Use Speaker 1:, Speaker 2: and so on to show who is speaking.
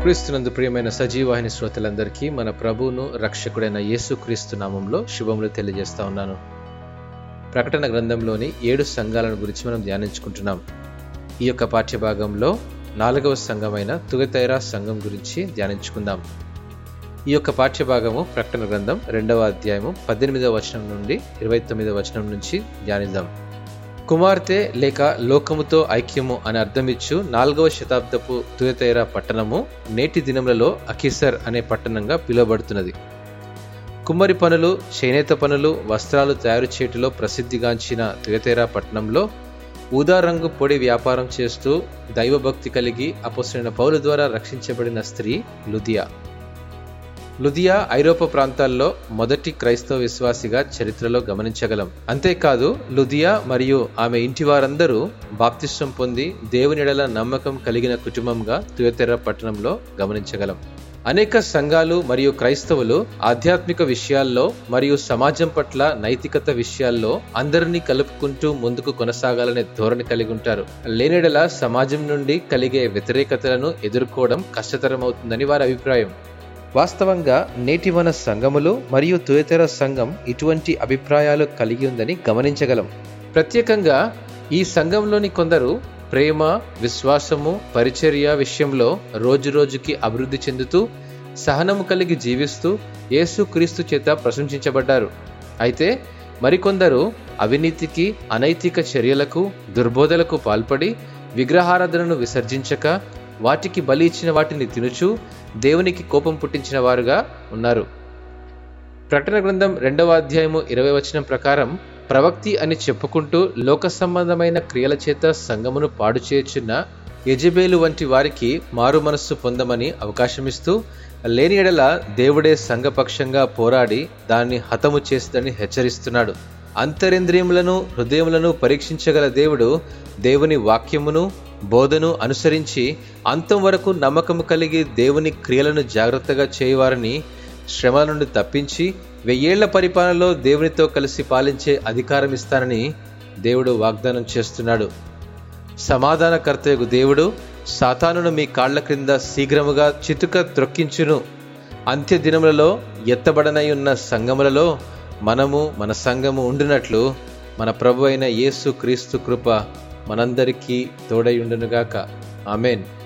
Speaker 1: క్రీస్తునందు ప్రియమైన సజీవాహిని శ్రోతలందరికీ మన ప్రభువును రక్షకుడైన యేసుక్రీస్తు నామంలో శుభములు తెలియజేస్తా ఉన్నాను. ప్రకటన గ్రంథంలోని ఏడు సంఘాలను గురించి మనం ధ్యానించుకుంటున్నాం. ఈ యొక్క పాఠ్యభాగంలో నాలుగవ సంఘమైన తుగతైరా సంఘం గురించి ధ్యానించుకుందాం. ఈ యొక్క పాఠ్యభాగము ప్రకటన గ్రంథం రెండవ అధ్యాయము పద్దెనిమిదవ వచనం నుండి ఇరవై తొమ్మిదవ వచనం నుంచి ధ్యానిద్దాం. కుమార్తె లేక లోకముతో ఐక్యము అని అర్థమిచ్చు నాలుగవ శతాబ్దపు తుయతైరా పట్టణము నేటి దినములలో అకిసర్ అనే పట్టణంగా పిలువబడుతున్నది. కుమ్మరి పనులు చేనేత పనులు వస్త్రాలు తయారు చేయటంలో ప్రసిద్ధిగాంచిన తుయతైరా పట్టణంలో ఊదా రంగు పొడి వ్యాపారం చేస్తూ దైవభక్తి కలిగి అపసరైన పౌలు ద్వారా రక్షించబడిన స్త్రీ లుదియా. లుదియా ఐరోపా ప్రాంతాల్లో మొదటి క్రైస్తవ విశ్వాసిగా చరిత్రలో గమనించగలం. అంతేకాదు లుదియా మరియు ఆమె ఇంటి వారందరూ బాప్తిష్టం పొంది దేవునిడల నమ్మకం కలిగిన కుటుంబంగా తుయతెర పట్టణంలో గమనించగలం. అనేక సంఘాలు మరియు క్రైస్తవులు ఆధ్యాత్మిక విషయాల్లో మరియు సమాజం పట్ల నైతికత విషయాల్లో అందరినీ కలుపుకుంటూ ముందుకు కొనసాగాలనే ధోరణి కలిగి ఉంటారు. లేనిడల సమాజం నుండి కలిగే వ్యతిరేకతలను ఎదుర్కోవడం కష్టతరమవుతుందని వారి అభిప్రాయం. వాస్తవంగా నేటివన సంఘములు మరియు తుయతర సంఘం ఇటువంటి అభిప్రాయాలు కలిగి ఉందని గమనించగలం. ప్రత్యేకంగా ఈ సంఘంలోని కొందరు ప్రేమ విశ్వాసము పరిచర్య విషయంలో రోజురోజుకి అభివృద్ధి చెందుతూ సహనము కలిగి జీవిస్తూ యేసుక్రీస్తు చేత ప్రశంసించబడ్డారు. అయితే మరికొందరు అవినీతికి అనైతిక చర్యలకు దుర్బోధలకు పాల్పడి విగ్రహారాధనను విసర్జించక వాటికి బలి ఇచ్చిన వాటిని తినుచు దేవునికి కోపం పుట్టించిన వారుగా ఉన్నారు. ప్రకటన గ్రంథం రెండవ అధ్యాయము ఇరవై వచనం ప్రకారం ప్రవక్తి అని చెప్పుకుంటూ లోక సంబంధమైన క్రియల చేత సంగమును పాడు చేర్చున్న యజబేలు వంటి వారికి మారు మనస్సు పొందమని అవకాశమిస్తూ లేని ఎడల దేవుడే సంఘపక్షంగా పోరాడి దాన్ని హతము చేస్తుందని హెచ్చరిస్తున్నాడు. అంతరింద్రియములను హృదయములను పరీక్షించగల దేవుడు దేవుని వాక్యమును బోధను అనుసరించి అంతం వరకు నమ్మకము కలిగి దేవుని క్రియలను జాగ్రత్తగా చేయవారని శ్రమల నుండి తప్పించి వెయ్యేళ్ళ పరిపాలనలో దేవునితో కలిసి పాలించే అధికారం ఇస్తానని దేవుడు వాగ్దానం చేస్తున్నాడు. సమాధానకర్తయగు దేవుడు సాతానును మీ కాళ్ళ క్రింద శీఘ్రముగా చితుక త్రొక్కించును. అంత్య దినములలో ఎత్తబడనై ఉన్న సంఘములలో మనము మన సంఘము ఉండినట్లు మన ప్రభు అయిన యేసు క్రీస్తు కృప మనందరికీ తోడై ఉండునుగాక. ఆమెన్.